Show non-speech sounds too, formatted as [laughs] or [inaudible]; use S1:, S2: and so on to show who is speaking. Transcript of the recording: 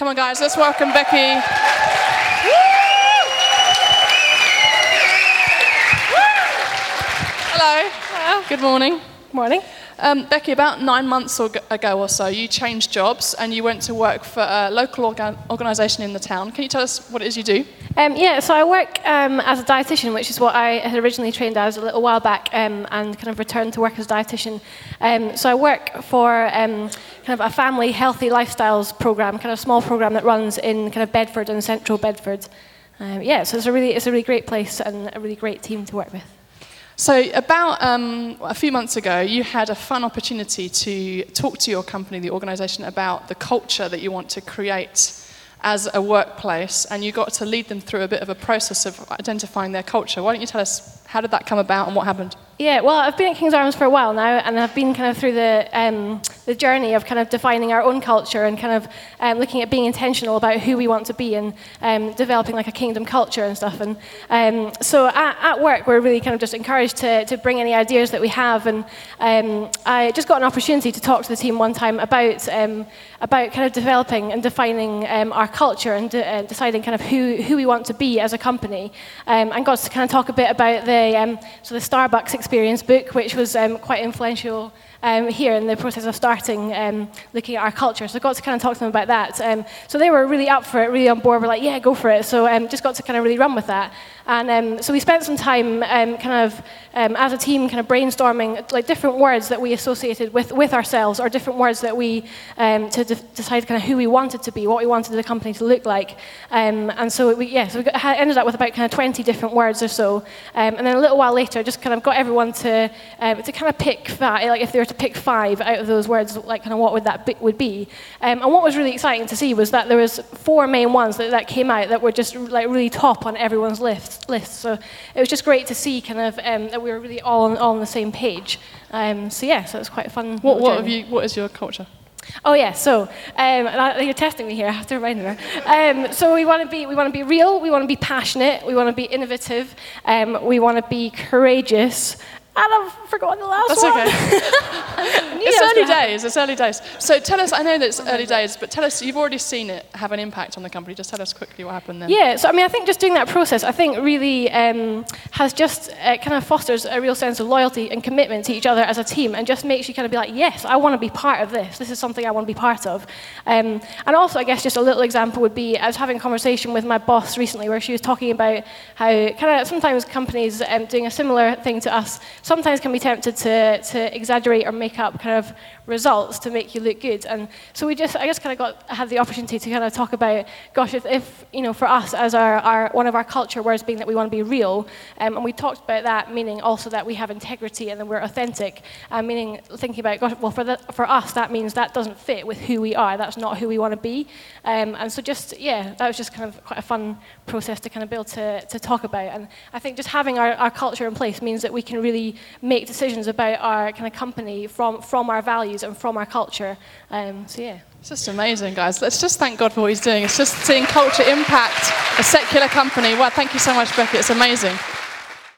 S1: Come on, guys, let's welcome Becky. Hello.
S2: Hello.
S1: Good morning.
S2: Morning.
S1: Um, Becky, about nine months ago or so, you changed jobs and you went to work for a local organ- organisation in the town. Can you tell us what it is you do?
S2: Um, yeah, so I work um, as a dietitian, which is what I had originally trained as a little while back, um, and kind of returned to work as a dietitian. Um, so I work for um, kind of a family healthy lifestyles program, kind of a small program that runs in kind of Bedford and central Bedford. Um, yeah, so it's a really it's a really great place and a really great team to work with.
S1: So, about um, a few months ago, you had a fun opportunity to talk to your company, the organisation, about the culture that you want to create as a workplace, and you got to lead them through a bit of a process of identifying their culture. Why don't you tell us how did that come about and what happened?
S2: Yeah, well, I've been at King's Arms for a while now, and I've been kind of through the, um, the journey of kind of defining our own culture and kind of um, looking at being intentional about who we want to be and um, developing like a kingdom culture and stuff. And um, so at, at, work, we're really kind of just encouraged to, to bring any ideas that we have. And um, I just got an opportunity to talk to the team one time about, um, about kind of developing and defining our culture and de- uh, deciding kind of who, who we want to be as a company. and got to kind of talk a bit about the, so the Starbucks experience book, which was um, quite influential um, here in the process of starting um, looking at our culture. So I got to kind of talk to them about that. Um, so they were really up for it, really on board. We're like, yeah, go for it. So um, just got to kind of really run with that. And um, so we spent some time um, kind of as a team kind of brainstorming like different words that we associated with, with ourselves or different words that we to de- decide kind of who we wanted to be, what we wanted the company to look like. And so we, yeah, so we got, ended up with about kind of 20 different words or so. And then a little while later, just kind of got everyone to, to kind of pick five, like if they were to pick five out of those words, like kind of what would that be, would be. and what was really exciting to see was that there was four main ones that, that came out that were just like really top on everyone's list list. So it was just great to see kind of um, that we were really all on, all on the same page. Um, so yeah, so it was quite fun.
S1: What, what have you? What is your culture?
S2: Oh yeah, so um, you're testing me here. I have to remind you. Um, so we want to be we want to be real. We want to be passionate. We want to be innovative. Um, we want to be courageous, and I've forgotten the last
S1: That's
S2: one.
S1: okay. [laughs] [laughs] it's early days. It's early days. So tell us. I know that it's early days, but tell us. You've already seen it have an impact on the company. Just tell us quickly what happened then.
S2: Yeah. So I mean, I think just doing that process, I think really um, has just uh, kind of fosters a real sense of loyalty and commitment to each other as a team, and just makes you kind of be like, yes, I want to be part of this. This is something I want to be part of. Um, and also, I guess just a little example would be I was having a conversation with my boss recently where she was talking about how kind of sometimes companies um, doing a similar thing to us sometimes can be tempted to, to exaggerate or make up kind of results to make you look good. And so we just, I just kind of got, had the opportunity to kind of talk about, gosh, if, if you know, for us as our, our, one of our culture words being that we want to be real, um, and we talked about that, meaning also that we have integrity and that we're authentic, uh, meaning thinking about, gosh, well, for, the, for us, that means that doesn't fit with who we are. That's not who we want to be. Um, and so just, yeah, that was just kind of quite a fun process to kind of build to, to talk about. And I think just having our, our culture in place means that we can really make decisions about our kind of company from, from our values and from our culture. Um, so, yeah.
S1: It's just amazing, guys. Let's just thank God for what He's doing. It's just seeing culture impact a secular company. Well, thank you so much, Becky. It's amazing.